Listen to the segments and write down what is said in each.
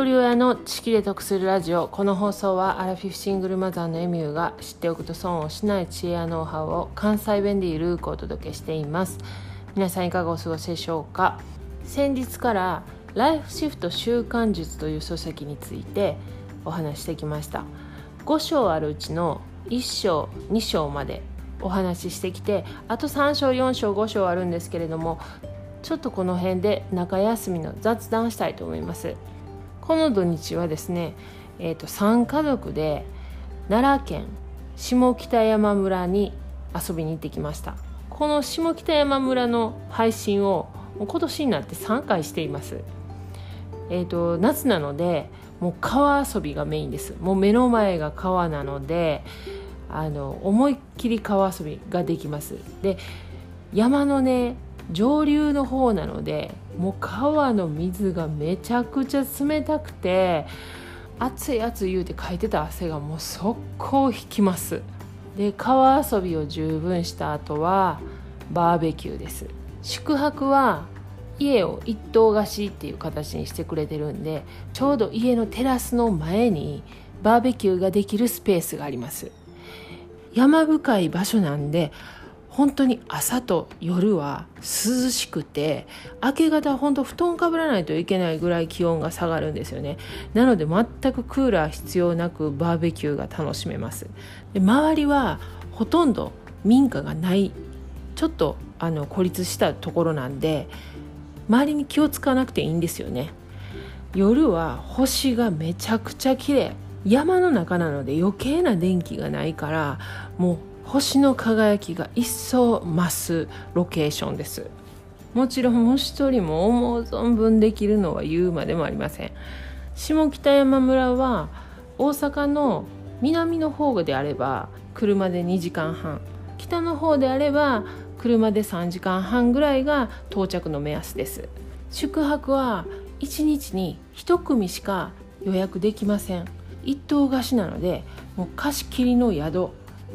一人親の知識で得するラジオ。この放送はアラフィフシングルマザーのエミューが知っておくと損をしない知恵やノウハウを関西弁でゆるくお届けしています。皆さんいかがお過ごしでしょうか。先日からライフシフト習慣術という書籍についてお話してきました。5章あるうちの1章2章までお話ししてきてあと3章4章5章あるんですけれどもちょっとこの辺で中休みの雑談したいと思います。この土日はですね、えーと、3家族で奈良県下北山村に遊びに行ってきました。この下北山村の配信を今年になって3回しています。えーと、夏なのでもう川遊びがメインです。もう目の前が川なのであの思いっきり川遊びができます。で山のね上流の方なのでもう川の水がめちゃくちゃ冷たくて熱い熱い言うてかいてた汗がもう速攻引きます。で川遊びを十分した後はバーベキューです。宿泊は家を一棟貸しっていう形にしてくれてるんでちょうど家のテラスの前にバーベキューができるスペースがあります。山深い場所なんで本当に朝と夜は涼しくて明け方本当布団かぶらないといけないぐらい気温が下がるんですよね。なので全くクーラー必要なくバーベキューが楽しめます。で周りはほとんど民家がないちょっとあの孤立したところなんで周りに気を使わなくていいんですよね。夜は星がめちゃくちゃ綺麗。山の中なので余計な電気がないからもう星の輝きが一層増すロケーションです。もちろん虫取りも思う存分できるのは言うまでもありません。下北山村は大阪の南の方であれば車で2時間半。北の方であれば車で3時間半ぐらいが到着の目安です。宿泊は1日に1組しか予約できません。一棟貸しなのでもう貸し切りの宿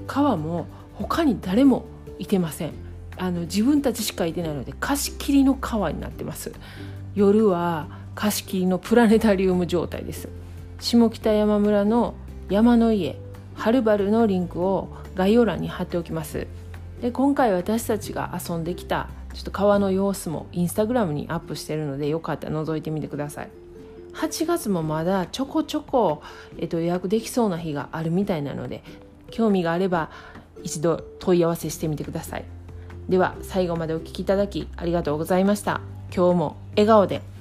川も他に誰もいてません。あの自分たちしかいてないので貸し切りの川になってます。夜は貸し切りのプラネタリウム状態です。下北山村の山の家はるばるのリンクを概要欄に貼っておきます。で今回私たちが遊んできたちょっと川の様子もインスタグラムにアップしてるのでよかったら覗いてみてください。8月もまだちょこちょこ、えっと、予約できそうな日があるみたいなので興味があれば一度問い合わせしてみてください。では最後までお聴きいただきありがとうございました。今日も笑顔で。